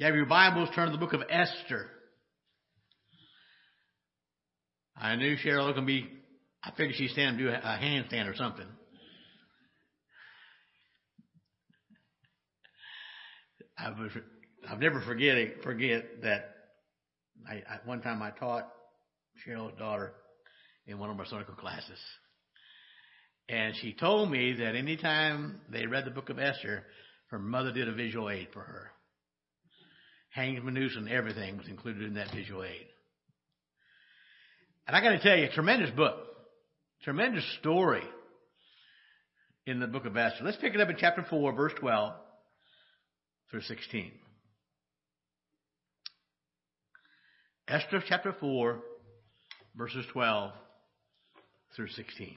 you have your Bibles, turn to the book of Esther. I knew Cheryl was going to be, I figured she'd stand and do a, handstand or something. I was, I'll never forget forget that I, I, one time I taught Cheryl's daughter in one of our clinical classes. And she told me that anytime they read the book of Esther, her mother did a visual aid for her. Hanged Manus and everything was included in that visual aid. And I got to tell you, tremendous book, tremendous story in the book of Esther. Let's pick it up in chapter 4, verse 12 through 16. Esther chapter 4, verses 12 through 16.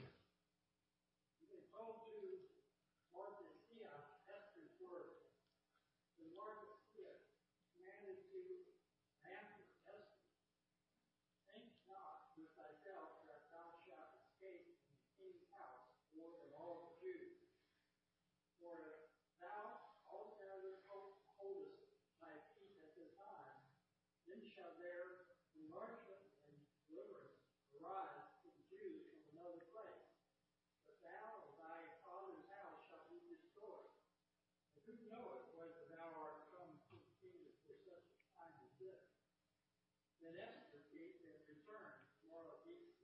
Then Esther came and returned tomorrow at East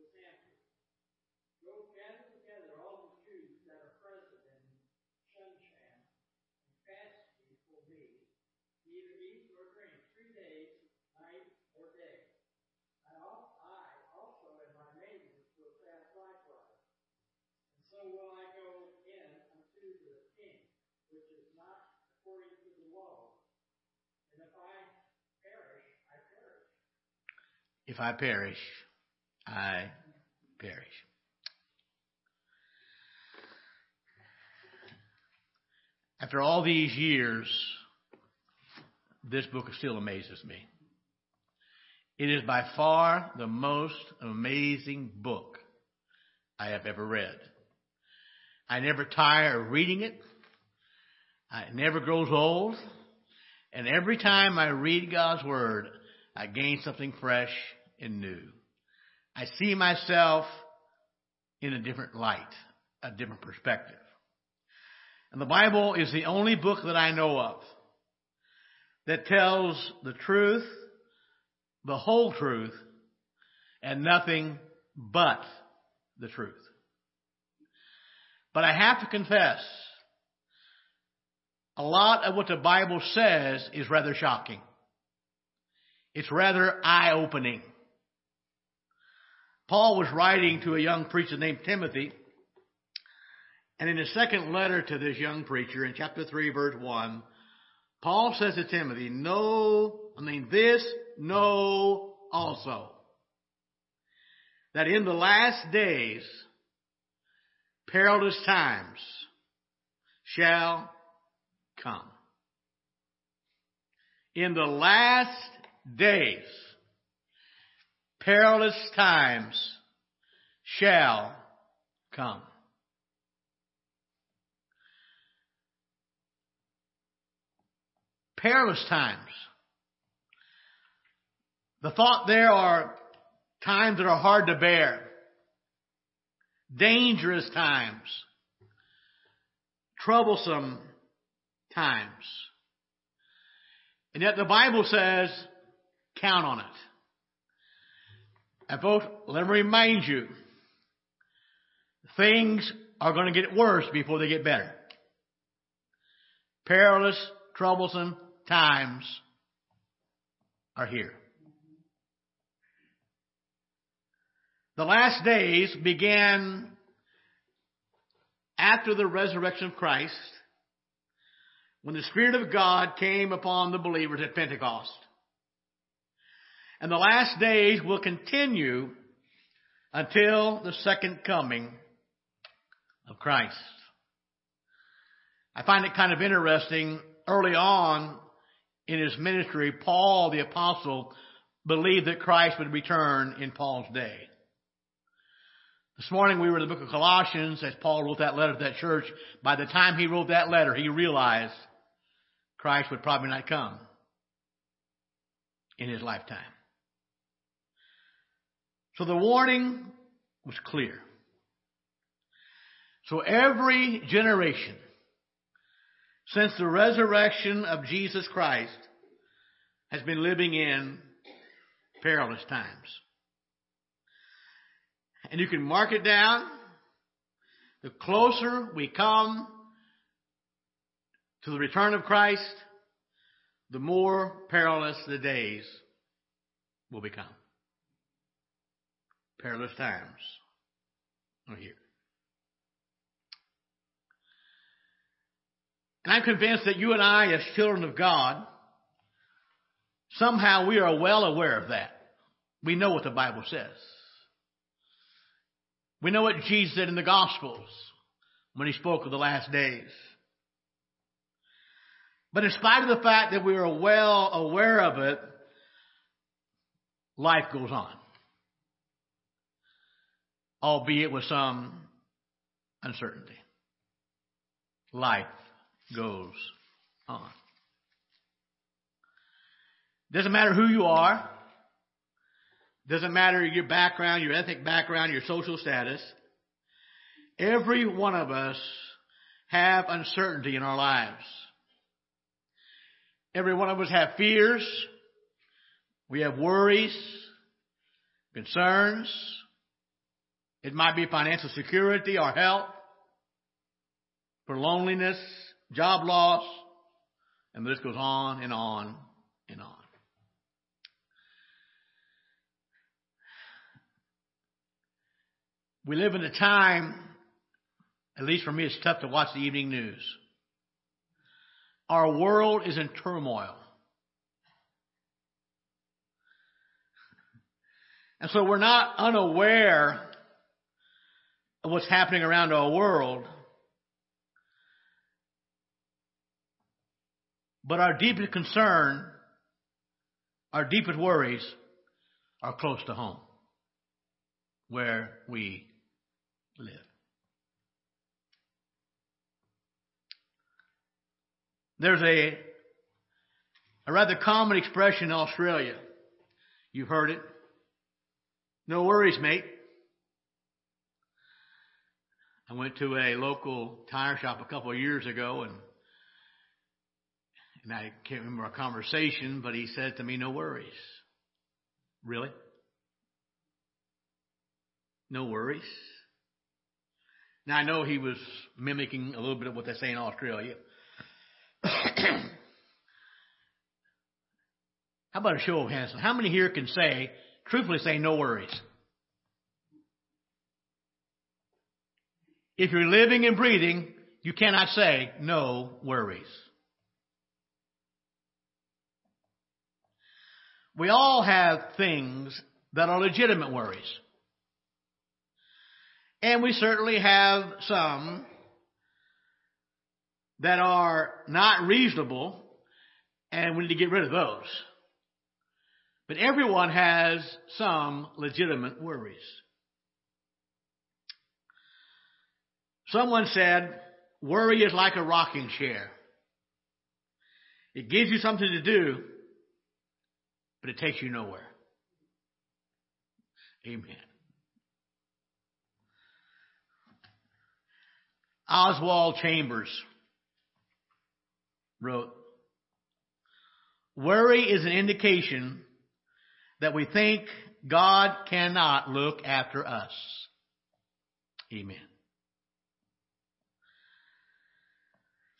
with Samuel. Go gather If I perish, I perish. After all these years, this book still amazes me. It is by far the most amazing book I have ever read. I never tire of reading it. It never grows old. And every time I read God's Word, I gain something fresh and new. I see myself in a different light, a different perspective. And the Bible is the only book that I know of that tells the truth, the whole truth, and nothing but the truth. But I have to confess, a lot of what the Bible says is rather shocking. It's rather eye opening. Paul was writing to a young preacher named Timothy, and in his second letter to this young preacher, in chapter 3, verse 1, Paul says to Timothy, Know, I mean, this know also, that in the last days, perilous times shall come. In the last days, perilous times shall come. Perilous times. The thought there are times that are hard to bear. Dangerous times. Troublesome times. And yet the Bible says Count on it. And folks, let me remind you, things are going to get worse before they get better. Perilous, troublesome times are here. The last days began after the resurrection of Christ when the Spirit of God came upon the believers at Pentecost. And the last days will continue until the second coming of Christ. I find it kind of interesting. Early on in his ministry, Paul the apostle believed that Christ would return in Paul's day. This morning we were in the book of Colossians as Paul wrote that letter to that church. By the time he wrote that letter, he realized Christ would probably not come in his lifetime. So the warning was clear. So every generation since the resurrection of Jesus Christ has been living in perilous times. And you can mark it down. The closer we come to the return of Christ, the more perilous the days will become. Perilous times are here. And I'm convinced that you and I, as children of God, somehow we are well aware of that. We know what the Bible says. We know what Jesus said in the Gospels when he spoke of the last days. But in spite of the fact that we are well aware of it, life goes on. Albeit with some uncertainty. Life goes on. Doesn't matter who you are. Doesn't matter your background, your ethnic background, your social status. Every one of us have uncertainty in our lives. Every one of us have fears. We have worries, concerns. It might be financial security or health, for loneliness, job loss, and the list goes on and on and on. We live in a time, at least for me, it's tough to watch the evening news. Our world is in turmoil. And so we're not unaware of what's happening around our world. But our deepest concern, our deepest worries are close to home, where we live. There's a, a rather common expression in Australia. You've heard it. No worries, mate. I went to a local tire shop a couple of years ago and and I can't remember a conversation, but he said to me, no worries. Really? No worries? Now I know he was mimicking a little bit of what they say in Australia. How about a show of hands? How many here can say, truthfully say, no worries? If you're living and breathing, you cannot say, no worries. We all have things that are legitimate worries. And we certainly have some that are not reasonable, and we need to get rid of those. But everyone has some legitimate worries. Someone said, worry is like a rocking chair. It gives you something to do, but it takes you nowhere. Amen. Oswald Chambers wrote, Worry is an indication that we think God cannot look after us. Amen.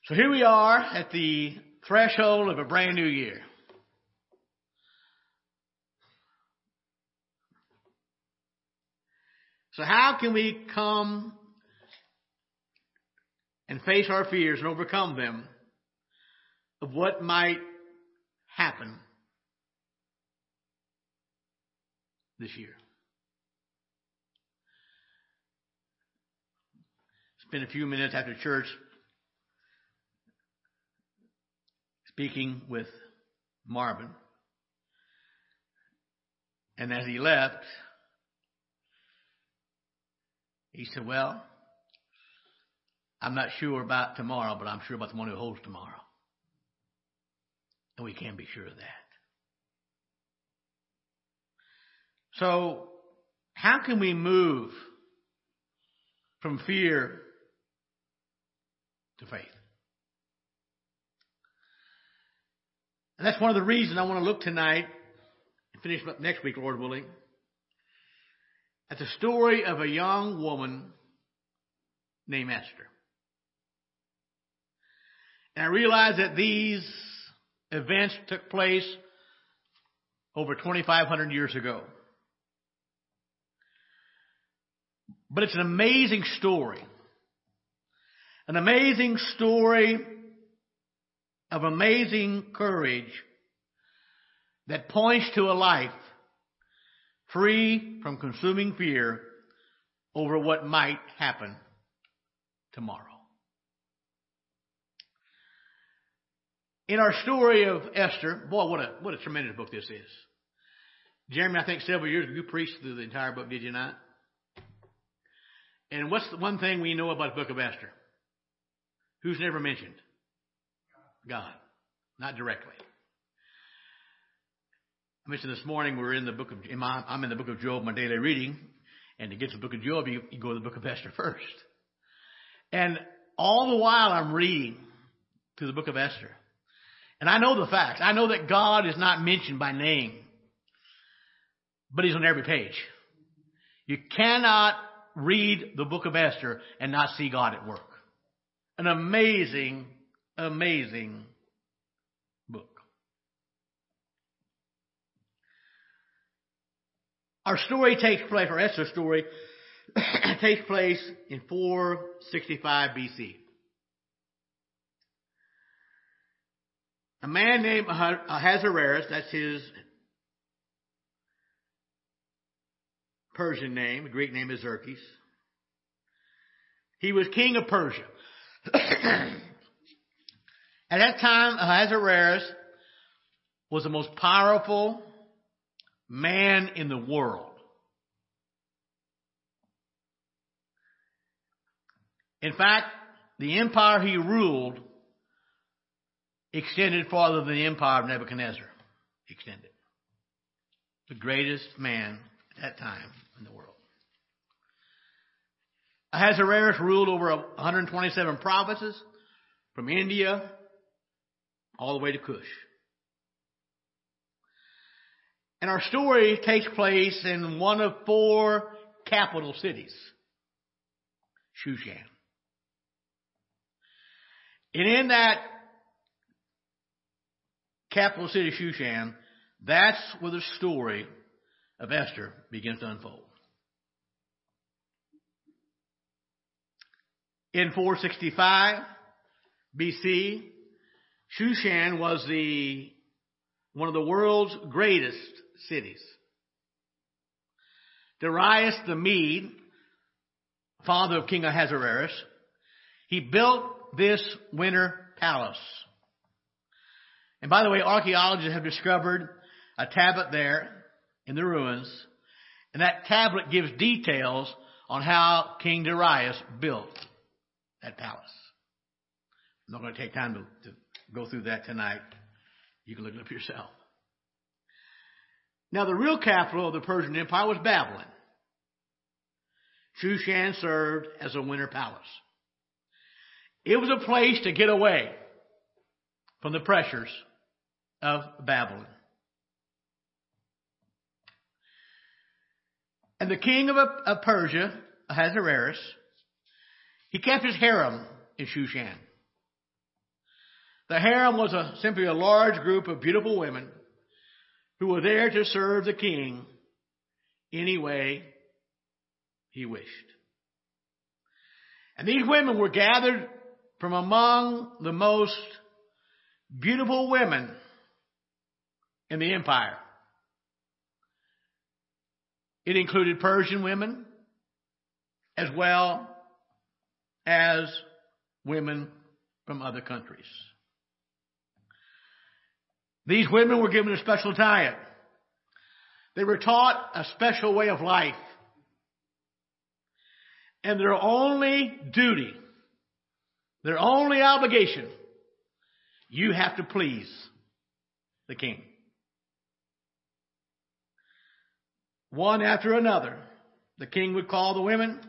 So here we are at the threshold of a brand new year. So how can we come and face our fears and overcome them of what might happen this year. Spent a few minutes after church speaking with Marvin. And as he left, he said, Well, I'm not sure about tomorrow, but I'm sure about the one who holds tomorrow. And we can be sure of that. So, how can we move from fear to faith? And that's one of the reasons I want to look tonight and finish up next week, Lord willing, at the story of a young woman named Esther. And I realize that these events took place over 2,500 years ago. But it's an amazing story. An amazing story of amazing courage that points to a life free from consuming fear over what might happen tomorrow. In our story of Esther, boy, what a, what a tremendous book this is. Jeremy, I think several years ago you preached through the entire book, did you not? And what's the one thing we know about the book of Esther? Who's never mentioned? God. Not directly. I mentioned this morning we're in the book of, I'm in the book of Job, my daily reading. And to get to the book of Job, you, you go to the book of Esther first. And all the while I'm reading through the book of Esther. And I know the facts. I know that God is not mentioned by name, but He's on every page. You cannot read the book of Esther and not see God at work. An amazing, amazing book. Our story takes place, or Esther's story takes place in 465 BC. A man named Ahasuerus, that's his Persian name, the Greek name is Xerxes. He was king of Persia. At that time, Ahasuerus was the most powerful man in the world. In fact, the empire he ruled extended farther than the empire of Nebuchadnezzar extended. The greatest man at that time in the world. Ahasuerus ruled over 127 provinces from India all the way to Kush. And our story takes place in one of four capital cities, Shushan. And in that capital city, Shushan, that's where the story of Esther begins to unfold. In 465 BC, Shushan was the, one of the world's greatest cities. Darius the Mede, father of King Ahasuerus, he built this winter palace. And by the way, archaeologists have discovered a tablet there in the ruins, and that tablet gives details on how King Darius built that palace. I'm not going to take time to, to go through that tonight. You can look it up yourself. Now, the real capital of the Persian Empire was Babylon. Shushan served as a winter palace. It was a place to get away from the pressures of Babylon. And the king of, of Persia, Ahasuerus, he kept his harem in Shushan. The harem was a, simply a large group of beautiful women who were there to serve the king any way he wished. And these women were gathered from among the most beautiful women in the empire. It included Persian women as well as women from other countries. These women were given a special diet. They were taught a special way of life. And their only duty, their only obligation, you have to please the king. one after another. The king would call the women,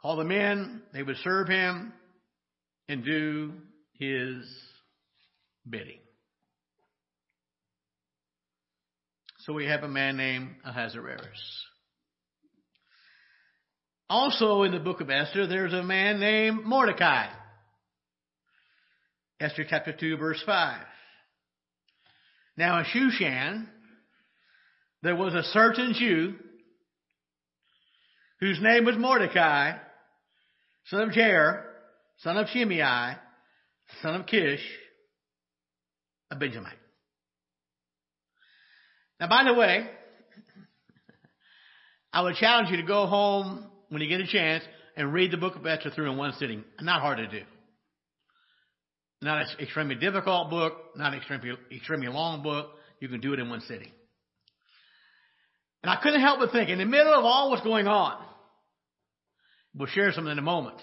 call the men, they would serve him and do his bidding. So we have a man named Ahasuerus. Also in the book of Esther, there's a man named Mordecai. Esther chapter 2 verse 5. Now in Shushan, there was a certain Jew whose name was Mordecai, son of Jair, son of Shimei, son of Kish, a Benjamite. Now by the way, I would challenge you to go home when you get a chance and read the book of Esther through in one sitting. Not hard to do. Not an extremely difficult book, not an extremely, extremely long book. You can do it in one sitting. And I couldn't help but think, in the middle of all what's going on, we'll share something in a moment.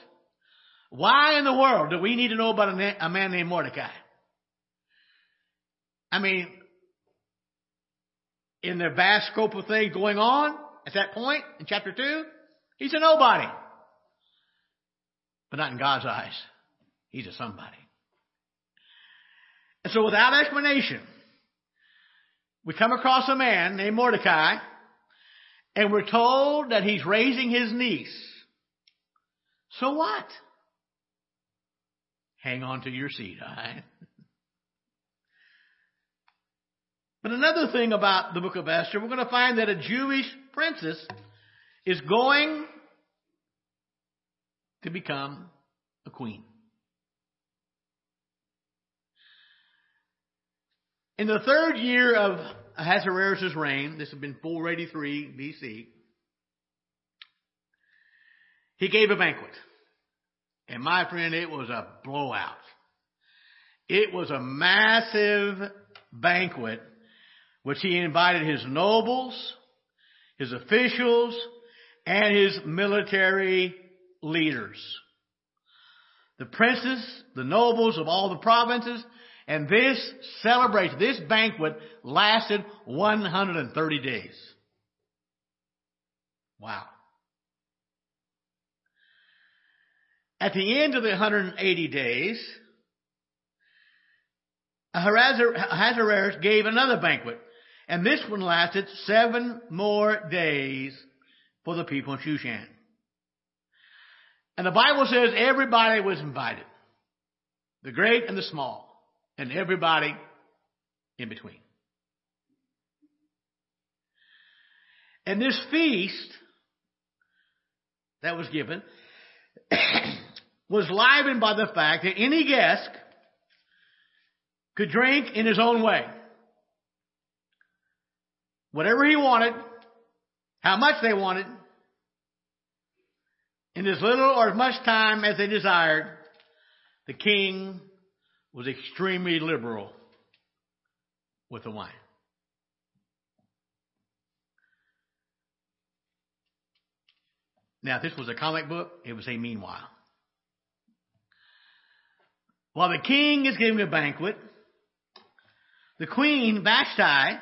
Why in the world do we need to know about a, a man named Mordecai? I mean, in the vast scope of things going on at that point in chapter 2, He's a nobody. But not in God's eyes. He's a somebody. And so without explanation, we come across a man named Mordecai, and we're told that he's raising his niece. So what? Hang on to your seat, all right? But another thing about the book of Esther, we're going to find that a Jewish princess is going to become a queen. In the third year of Ahasuerus' reign, this had been 483 BC, he gave a banquet. And my friend, it was a blowout. It was a massive banquet which he invited his nobles, his officials, and his military leaders. The princes, the nobles of all the provinces, and this celebration, this banquet lasted 130 days. Wow. At the end of the 180 days, Ahasuerus gave another banquet, and this one lasted seven more days for the people in Shushan. And the Bible says everybody was invited. The great and the small. And everybody in between. And this feast that was given was livened by the fact that any guest could drink in his own way. Whatever he wanted, how much they wanted, in as little or as much time as they desired, the king was extremely liberal with the wine. Now, if this was a comic book, it would say meanwhile. While the king is giving a banquet, the queen, Vashti,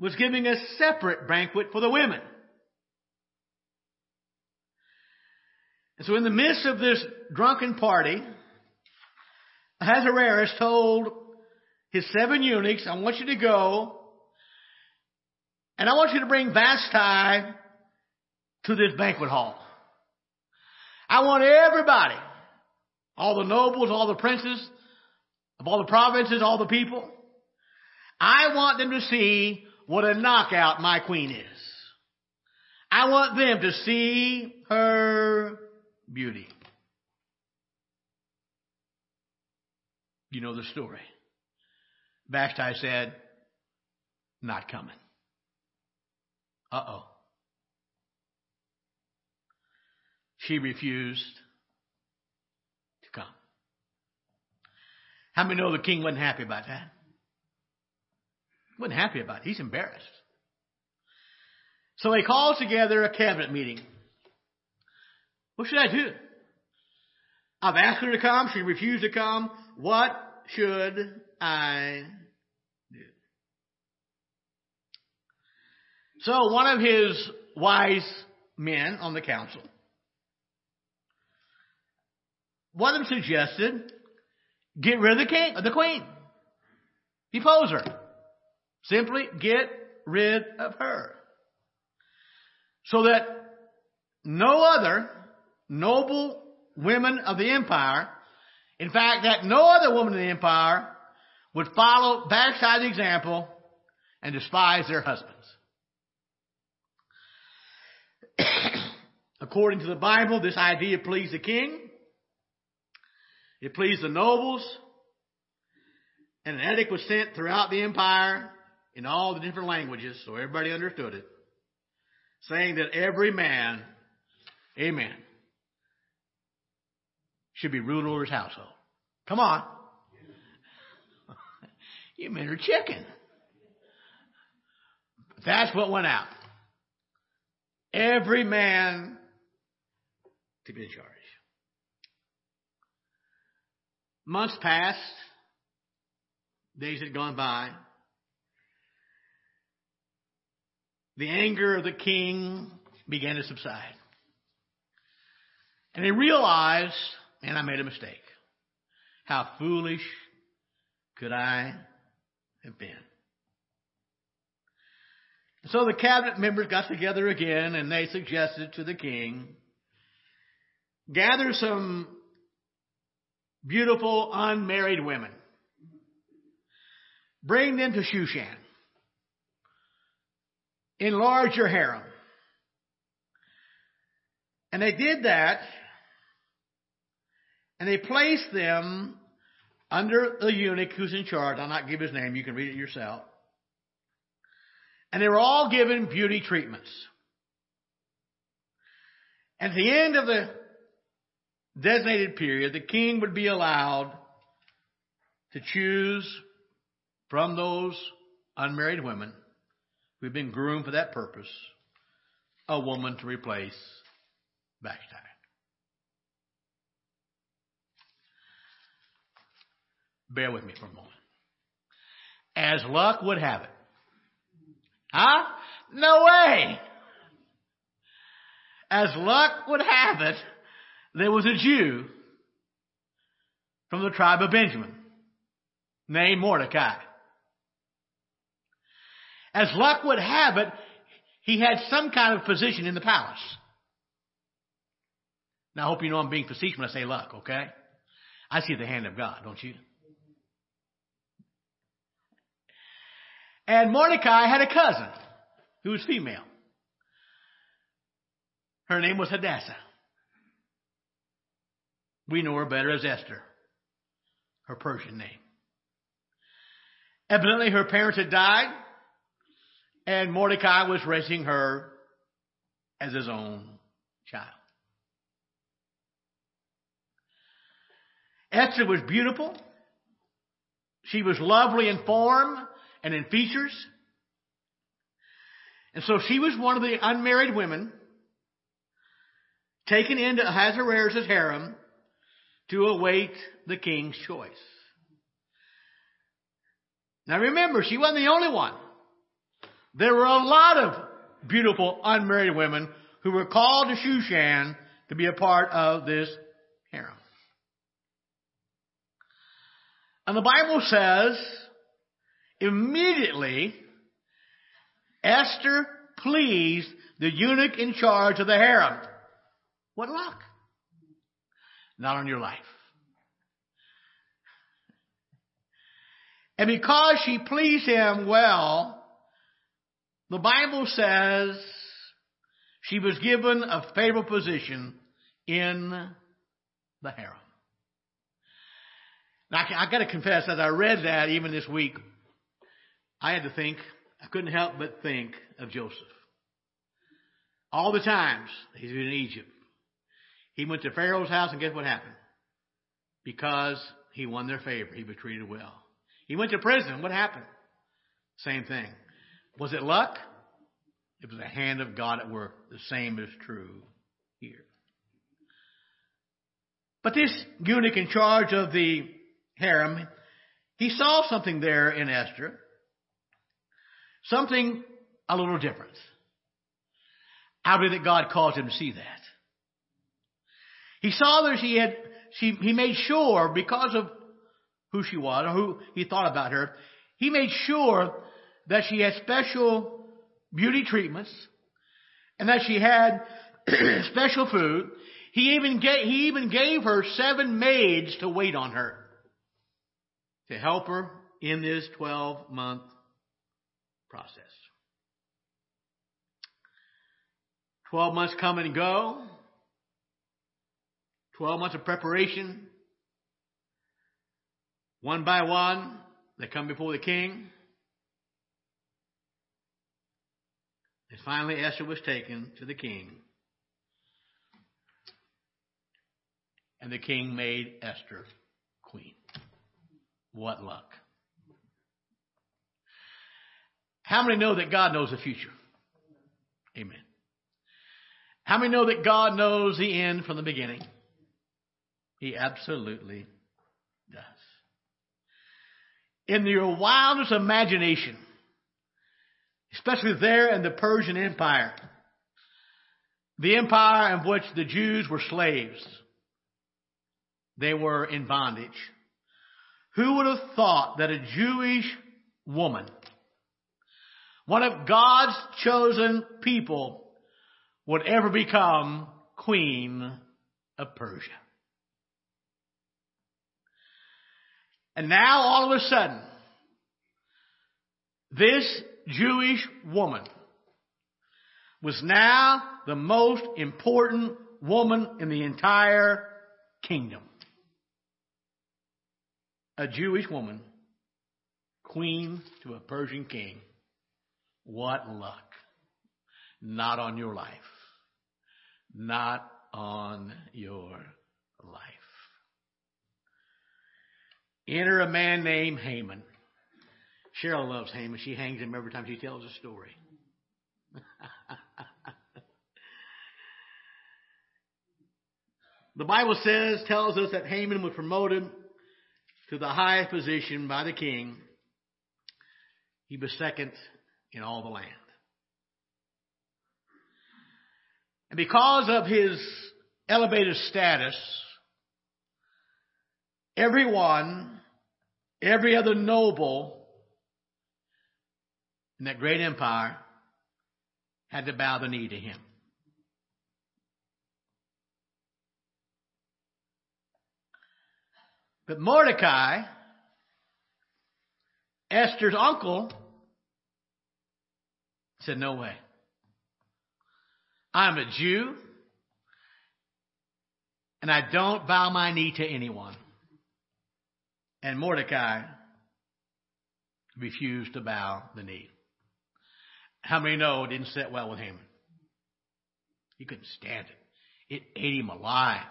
was giving a separate banquet for the women. And so in the midst of this drunken party, Ahasuerus told his seven eunuchs, I want you to go, and I want you to bring Vashti to this banquet hall. I want everybody, all the nobles, all the princes, of all the provinces, all the people, I want them to see what a knockout my queen is. I want them to see her beauty. You know the story. Vashti said, not coming. Uh oh. She refused to come. How many know the king wasn't happy about that? Wasn't happy about it. He's embarrassed. So he calls together a cabinet meeting. What should I do? I've asked her to come. She refused to come. What should I do? So one of his wise men on the council, one of them suggested, get rid of the king, the queen. Depose her. Simply get rid of her. So that no other noble women of the empire, in fact, that no other woman in the empire would follow the example and despise their husbands. According to the Bible, this idea pleased the king. It pleased the nobles. And an edict was sent throughout the empire in all the different languages so everybody understood it, saying that every man, amen, should be ruled over his household. Come on. you men are chicken. That's what went out. Every man to be in charge. Months passed. Days had gone by. The anger of the king began to subside. And he realized, and I made a mistake. How foolish could I have been? So the cabinet members got together again and they suggested to the king, gather some beautiful unmarried women. Bring them to Shushan. Enlarge your harem. And they did that, and they placed them under the eunuch who's in charge. I'll not give his name, you can read it yourself. And they were all given beauty treatments. At the end of the designated period, the king would be allowed to choose from those unmarried women had been groomed for that purpose a woman to replace Vashti. Bear with me for a moment. As luck would have it, Huh? No way. As luck would have it, there was a Jew from the tribe of Benjamin named Mordecai. As luck would have it, he had some kind of position in the palace. Now, I hope you know I'm being facetious when I say luck, okay? I see the hand of God, don't you? And Mordecai had a cousin who was female. Her name was Hadassah. We know her better as Esther, her Persian name. Evidently, her parents had died, and Mordecai was raising her as his own child. Esther was beautiful. She was lovely in form and in features. And so she was one of the unmarried women taken into Ahasuerus' harem to await the king's choice. Now remember, she wasn't the only one. There were a lot of beautiful unmarried women who were called to Shushan to be a part of this harem. And the Bible says Immediately, Esther pleased the eunuch in charge of the harem. What luck? Not on your life. And because she pleased him well, the Bible says she was given a favorable position in the harem. Now, I got to confess, as I read that even this week, I had to think, I couldn't help but think of Joseph. All the times he's been in Egypt. He went to Pharaoh's house and guess what happened? Because he won their favor. He was treated well. He went to prison. What happened? Same thing. Was it luck? It was the hand of God at work. The same is true here. But this eunuch in charge of the harem, he saw something there in Esther Something a little different. I believe that God caused him to see that. He saw that she had, she, he made sure because of who she was or who he thought about her, he made sure that she had special beauty treatments and that she had special food. He even gave, he even gave her seven maids to wait on her to help her in this 12 month process. 12 months come and go. 12 months of preparation. One by one, they come before the king. And finally, Esther was taken to the king. And the king made Esther queen. What luck. How many know that God knows the future? Amen. How many know that God knows the end from the beginning? He absolutely does. In your wildest imagination, especially there in the Persian Empire, the empire in which the Jews were slaves, they were in bondage. Who would have thought that a Jewish woman, one of God's chosen people, would ever become queen of Persia? And now all of a sudden, this Jewish woman was now the most important woman in the entire kingdom. A Jewish woman, queen to a Persian king. What luck. Not on your life. Not on your life. Enter a man named Haman. Cheryl loves Haman. She hangs him every time she tells a story. the Bible says, tells us that Haman was promoted to the highest position by the king. He was second in all the land. And because of his elevated status, everyone, every other noble in that great empire had to bow the knee to him. But Mordecai, Esther's uncle, said, No way. I'm a Jew, and I don't bow my knee to anyone. And Mordecai refused to bow the knee. How many know it didn't sit well with Haman? He couldn't stand it. It ate him alive.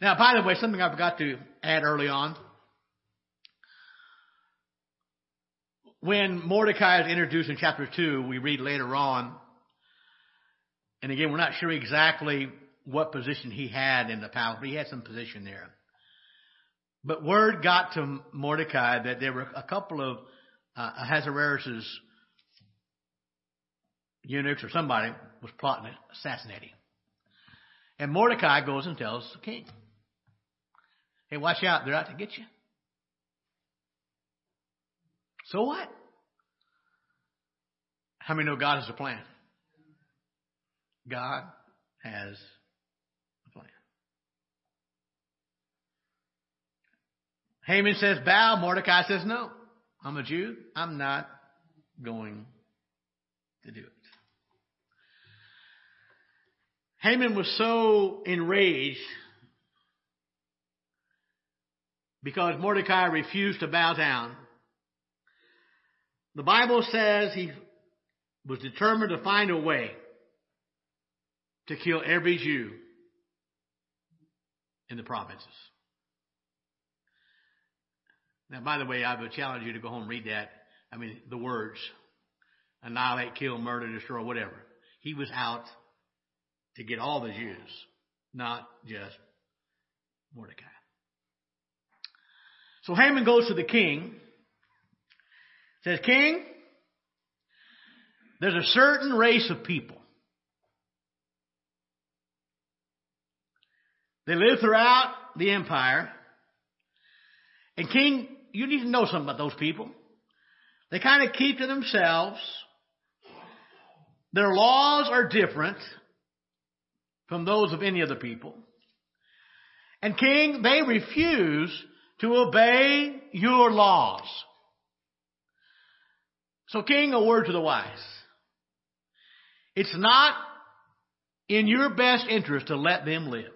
Now, by the way, something I forgot to add early on. When Mordecai is introduced in chapter 2, we read later on, and again, we're not sure exactly what position he had in the palace, but he had some position there. But word got to Mordecai that there were a couple of uh, Ahasuerus' eunuchs or somebody was plotting to assassinate him. And Mordecai goes and tells the king, Hey, watch out, they're out to get you. So what? How many know God has a plan? God has Haman says, bow. Mordecai says, no. I'm a Jew. I'm not going to do it. Haman was so enraged because Mordecai refused to bow down. The Bible says he was determined to find a way to kill every Jew in the provinces. Now, by the way, I would challenge you to go home and read that. I mean, the words annihilate, kill, murder, destroy, whatever. He was out to get all the Jews, not just Mordecai. So Haman goes to the king, says, King, there's a certain race of people. They live throughout the empire. And King, you need to know something about those people. They kind of keep to themselves. Their laws are different from those of any other people. And King, they refuse to obey your laws. So King, a word to the wise. It's not in your best interest to let them live.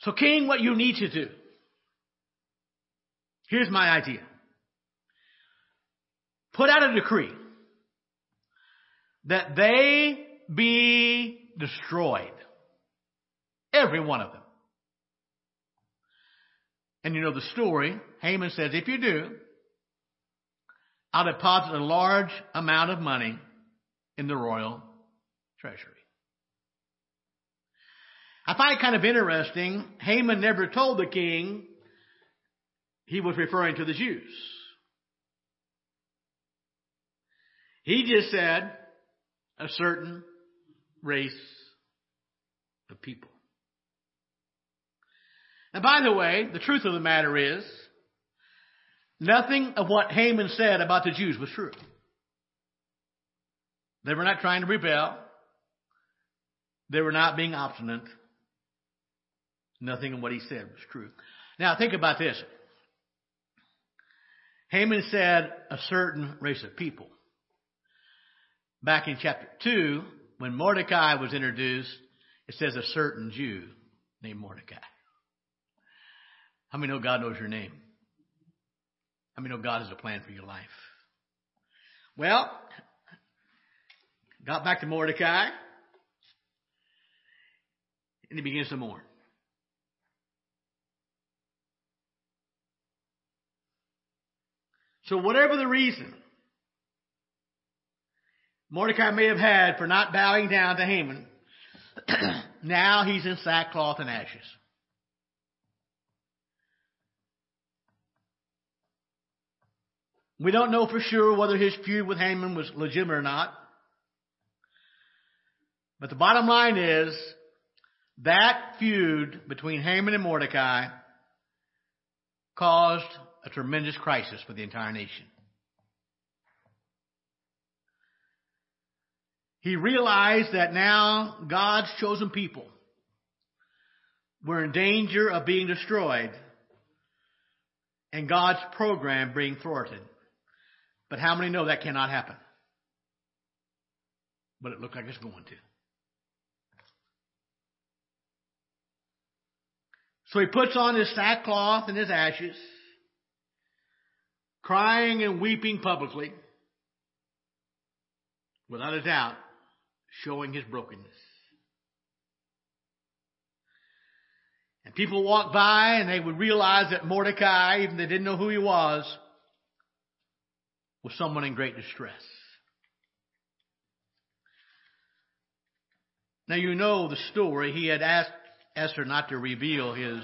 So King, what you need to do, here's my idea. Put out a decree that they be destroyed. Every one of them. And you know the story. Haman says, if you do, I'll deposit a large amount of money in the royal treasury. I find it kind of interesting. Haman never told the king he was referring to the Jews. He just said a certain race of people. And by the way, the truth of the matter is, nothing of what Haman said about the Jews was true. They were not trying to rebel. They were not being obstinate. Nothing of what he said was true. Now think about this. Haman said a certain race of people. Back in chapter 2, when Mordecai was introduced, it says a certain Jew named Mordecai. How many know God knows your name? How many know God has a plan for your life? Well, got back to Mordecai, and he begins to mourn. So whatever the reason Mordecai may have had for not bowing down to Haman, now he's in sackcloth and ashes. We don't know for sure whether his feud with Haman was legitimate or not. But the bottom line is that feud between Haman and Mordecai caused a tremendous crisis for the entire nation. He realized that now God's chosen people were in danger of being destroyed and God's program being thwarted. But how many know that cannot happen? But it looked like it's going to. So he puts on his sackcloth and his ashes, crying and weeping publicly, without a doubt, showing his brokenness. And people walk by and they would realize that Mordecai, even they didn't know who he was, was someone in great distress. Now you know the story. He had asked Esther not to reveal his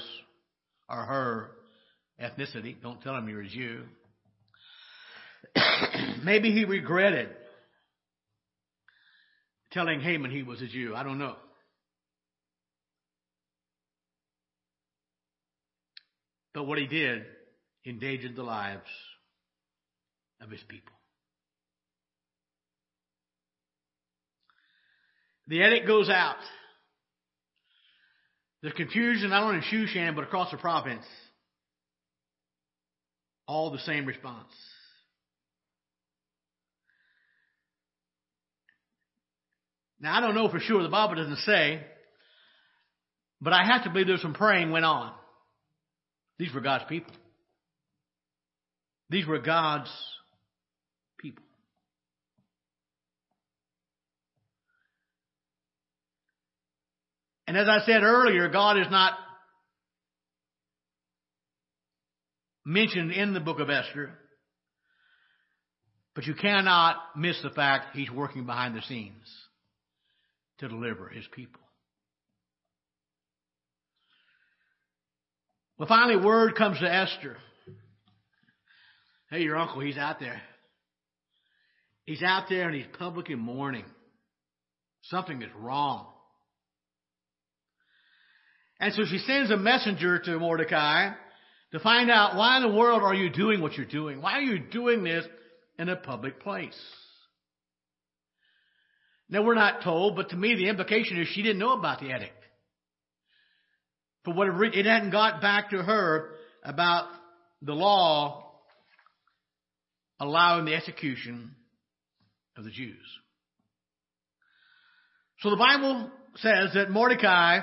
or her ethnicity. Don't tell him you're a Jew. Maybe he regretted telling Haman he was a Jew. I don't know. But what he did endangered the lives of his people. The edict goes out. There's confusion not only in Shushan, but across the province. All the same response. Now, I don't know for sure, the Bible doesn't say, but I have to believe there's some praying went on. These were God's people. These were God's people. And as I said earlier, God is not mentioned in the book of Esther, but you cannot miss the fact he's working behind the scenes to deliver his people. Well, finally, word comes to Esther Hey, your uncle, he's out there. He's out there and he's publicly mourning. Something is wrong. And so she sends a messenger to Mordecai to find out why in the world are you doing what you're doing? Why are you doing this in a public place? Now we're not told, but to me the implication is she didn't know about the edict. For whatever it hadn't got back to her about the law allowing the execution of the Jews. So the Bible says that Mordecai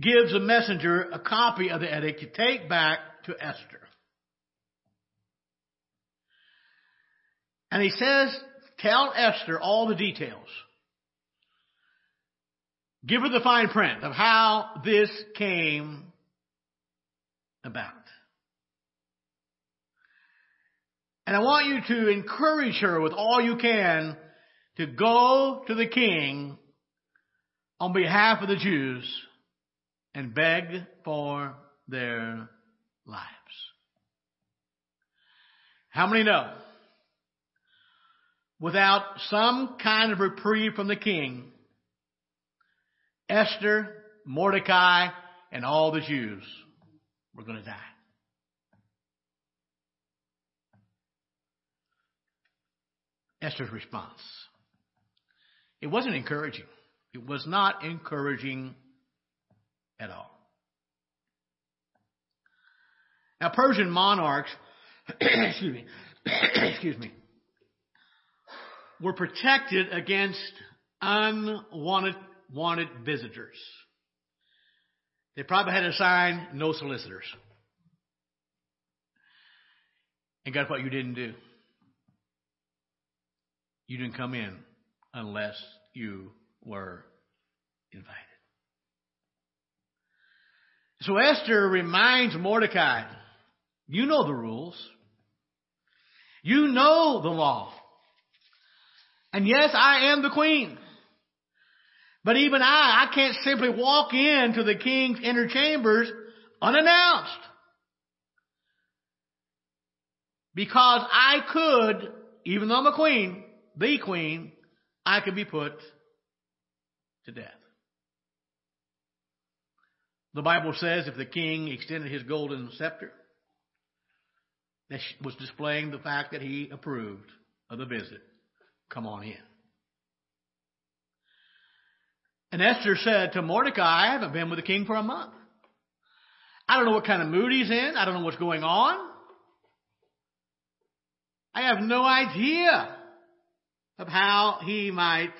gives a messenger a copy of the edict to take back to Esther. And he says, tell Esther all the details. Give her the fine print of how this came about. And I want you to encourage her with all you can to go to the king on behalf of the Jews and beg for their lives. How many know? Without some kind of reprieve from the king, Esther, Mordecai, and all the Jews were going to die. Esther's response. It wasn't encouraging. It was not encouraging at all. Now, Persian monarchs, excuse me, excuse me, were protected against unwanted wanted visitors. They probably had a sign, no solicitors. And guess what you didn't do? You didn't come in unless you were invited. So Esther reminds Mordecai, you know the rules. You know the law. And yes, I am the queen. But even I, I can't simply walk into the king's inner chambers unannounced. Because I could, even though I'm a queen, the queen, I could be put to death. The Bible says if the king extended his golden scepter, that was displaying the fact that he approved of the visit. Come on in. And Esther said to Mordecai, I haven't been with the king for a month. I don't know what kind of mood he's in. I don't know what's going on. I have no idea of how he might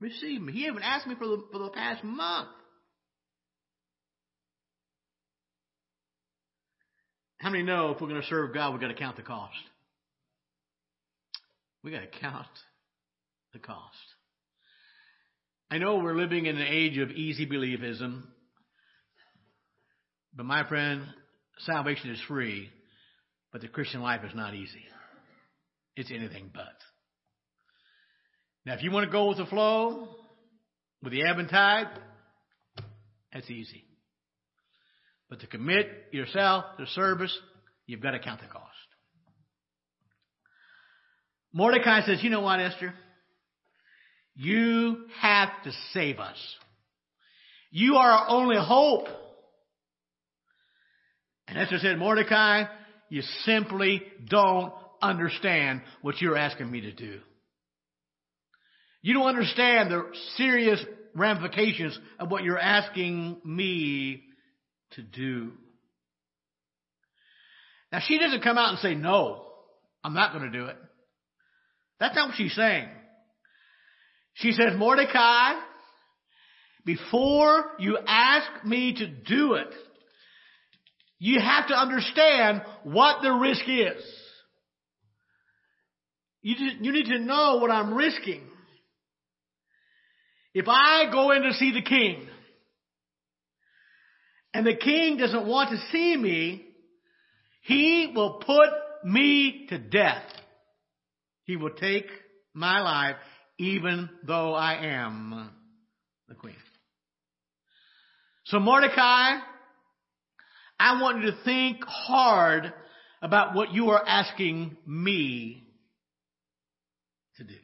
receive me. He haven't asked me for the, for the past month. How many know if we're going to serve God, we've got to count the cost? We've got to count the cost. I know we're living in an age of easy believism, but my friend, salvation is free, but the Christian life is not easy. It's anything but. Now, if you want to go with the flow, with the ebb and tide, that's easy. But to commit yourself to service, you've got to count the cost. Mordecai says, you know what, Esther? You have to save us. You are our only hope. And Esther said, Mordecai, you simply don't understand what you're asking me to do. You don't understand the serious ramifications of what you're asking me to do. Now, she doesn't come out and say, No, I'm not going to do it. That's not what she's saying. She says, Mordecai, before you ask me to do it, you have to understand what the risk is. You, you need to know what I'm risking. If I go in to see the king, and the king doesn't want to see me, he will put me to death. He will take my life even though I am the queen. So Mordecai, I want you to think hard about what you are asking me to do.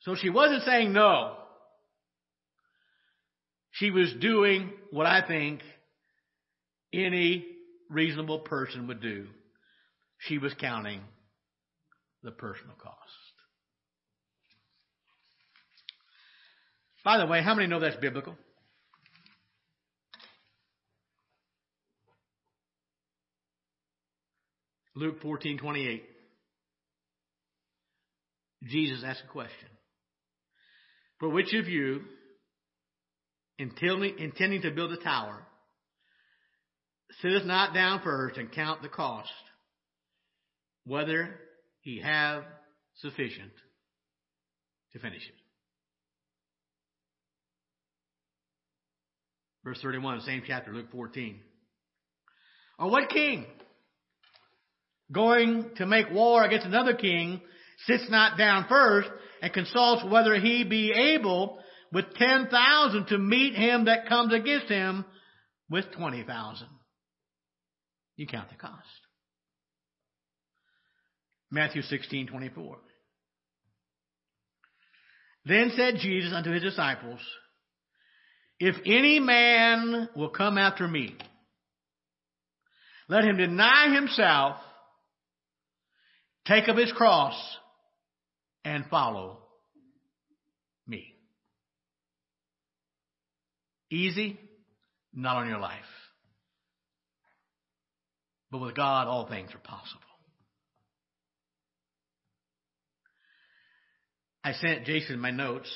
So she wasn't saying no. She was doing what I think any reasonable person would do. She was counting the personal cost. By the way, how many know that's biblical? Luke 14, 28. Jesus asked a question. For which of you, intending to build a tower, sitteth not down first and count the cost, whether he have sufficient to finish it? Verse 31, same chapter, Luke 14. Or what king? going to make war against another king sits not down first and consults whether he be able with 10,000 to meet him that comes against him with 20,000. You count the cost. Matthew 16, 24. Then said Jesus unto his disciples, If any man will come after me, let him deny himself Take up his cross and follow me. Easy? Not on your life. But with God, all things are possible. I sent Jason my notes,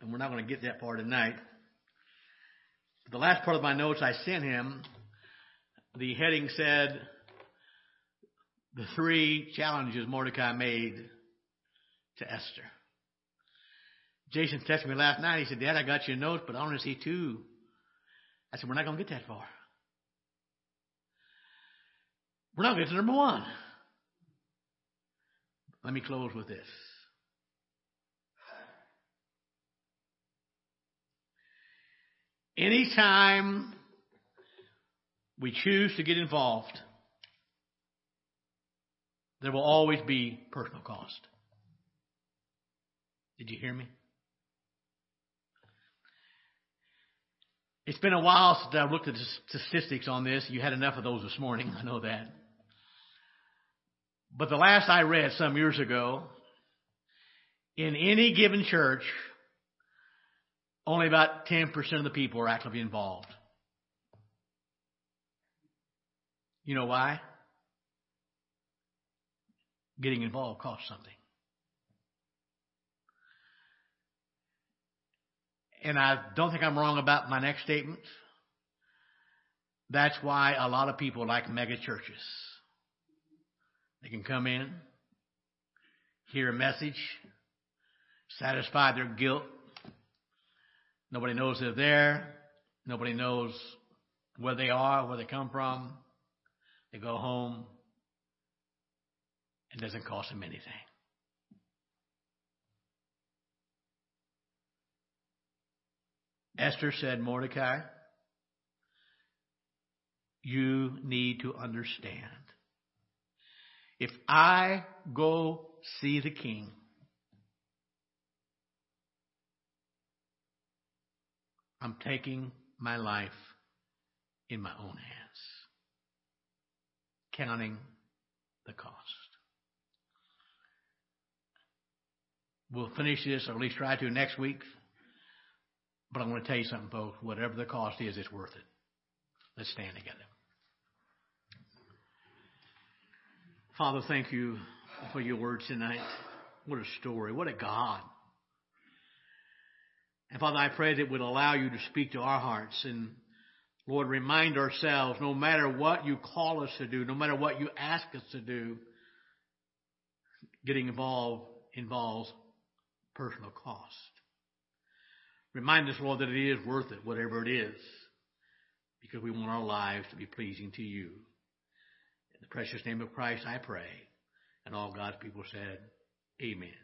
and we're not going to get that far tonight. The last part of my notes I sent him, the heading said, the three challenges Mordecai made to Esther. Jason texted me last night. He said, Dad, I got your notes, but I want to see two. I said, We're not going to get that far. We're not going to get to number one. Let me close with this. Anytime we choose to get involved, there will always be personal cost. Did you hear me? It's been a while since I've looked at the statistics on this. You had enough of those this morning. I know that. But the last I read some years ago, in any given church, only about 10% of the people are actively involved. You know why? getting involved costs something. And I don't think I'm wrong about my next statement. That's why a lot of people like mega churches. They can come in, hear a message, satisfy their guilt. Nobody knows they're there. Nobody knows where they are, where they come from. They go home, it doesn't cost them anything. Esther said, Mordecai, you need to understand. If I go see the king, I'm taking my life in my own hands, counting the cost. We'll finish this, or at least try to next week. But I want to tell you something, folks. Whatever the cost is, it's worth it. Let's stand together. Father, thank you for your words tonight. What a story. What a God. And Father, I pray that it would allow you to speak to our hearts and Lord, remind ourselves no matter what you call us to do, no matter what you ask us to do, getting involved involves personal cost. Remind us, Lord, that it is worth it, whatever it is, because we want our lives to be pleasing to you. In the precious name of Christ, I pray. And all God's people said, Amen.